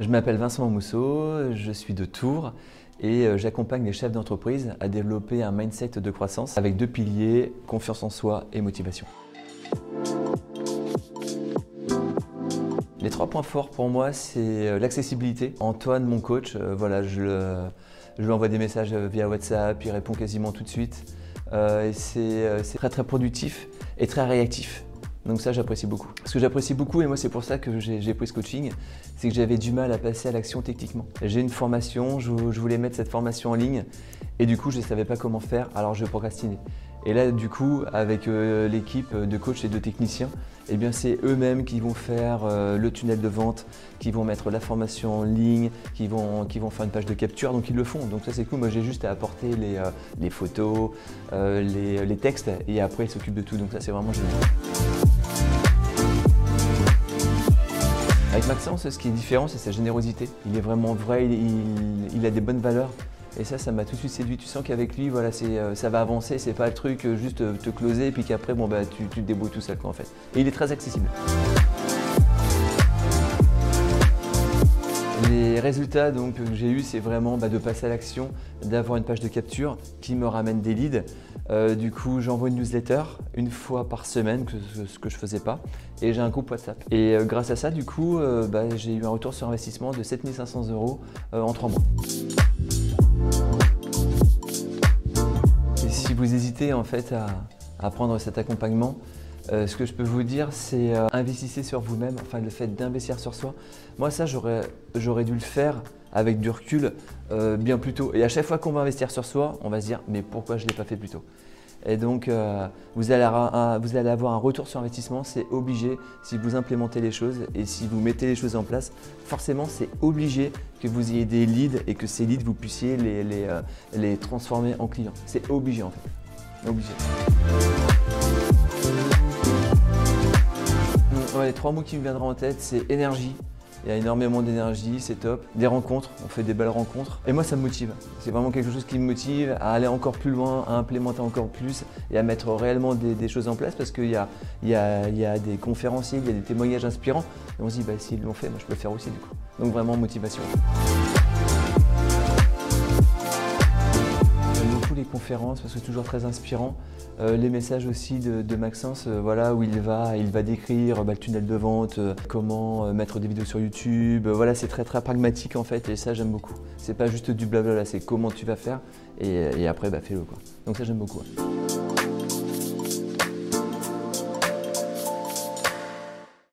Je m'appelle Vincent Mousseau, je suis de Tours et euh, j'accompagne les chefs d'entreprise à développer un mindset de croissance avec deux piliers, confiance en soi et motivation. Les trois points forts pour moi, c'est euh, l'accessibilité. Antoine, mon coach, euh, voilà, je, lui envoie des messages via WhatsApp, il répond quasiment tout de suite. c'est très très productif et très réactif. Donc ça, j'apprécie beaucoup. Ce que j'apprécie beaucoup, et moi c'est pour ça que j'ai pris ce coaching, c'est que j'avais du mal à passer à l'action techniquement. J'ai une formation, je, voulais mettre cette formation en ligne, et du coup, je ne savais pas comment faire, alors je procrastinais. Et là, du coup, avec euh, l'équipe de coachs et de techniciens, eh bien, c'est eux-mêmes qui vont faire euh, le tunnel de vente, qui vont mettre la formation en ligne, qui vont, qui vont faire une page de capture, donc ils le font. Donc ça, c'est cool. Moi, j'ai juste à apporter les, euh, photos, les, les, textes, et après, ils s'occupent de tout. Donc ça, c'est vraiment génial. Maxence, ce qui est différent, c'est sa générosité. Il est vraiment vrai, il, a des bonnes valeurs. Et ça, ça m'a tout de suite séduit. Tu sens qu'avec lui, voilà, euh, ça va avancer. C'est pas le truc euh, juste euh, te closer et puis qu'après, bah, tu, te débrouilles tout seul, quoi, en fait. Et il est très accessible. Les résultats donc, que j'ai eus, c'est vraiment bah, de passer à l'action, d'avoir une page de capture qui me ramène des leads. Euh, du coup, j'envoie une newsletter une fois par semaine, ce que je faisais pas, et j'ai un groupe WhatsApp. Et euh, grâce à ça, du coup, euh, bah, j'ai eu un retour sur investissement de 7500 euros en trois mois. Et si vous hésitez en fait à prendre cet accompagnement, euh, ce que je peux vous dire, c'est euh, investissez sur vous-même, enfin le fait d'investir sur soi. Moi, ça, j'aurais dû le faire avec du recul euh, bien plus tôt. Et à chaque fois qu'on va investir sur soi, on va se dire mais pourquoi je ne l'ai pas fait plus tôt? Et donc, vous, allez avoir un retour sur investissement, c'est obligé si vous implémentez les choses et si vous mettez les choses en place. Forcément, c'est obligé que vous ayez des leads et que ces leads, vous puissiez les, transformer en clients. C'est obligé en fait. Les trois mots qui me viendront en tête, c'est énergie. Il y a énormément d'énergie, c'est top. Des rencontres, on fait des belles rencontres. Et moi, ça me motive. C'est vraiment quelque chose qui me motive à aller encore plus loin, à implémenter encore plus et à mettre réellement des, choses en place parce qu'il y a, des conférenciers, il y a des témoignages inspirants. Et on se dit, bah, s'ils l'ont fait, moi, je peux le faire aussi du coup. Donc vraiment, motivation. Conférences parce que c'est toujours très inspirant. Euh, les messages aussi de, Maxence, euh, voilà, où il va, il va décrire bah, le tunnel de vente, euh, comment mettre des vidéos sur YouTube. voilà, c'est très très pragmatique en fait et ça j'aime beaucoup. C'est pas juste du blabla, c'est comment tu vas faire et, après bah, fais-le quoi. Donc ça j'aime beaucoup.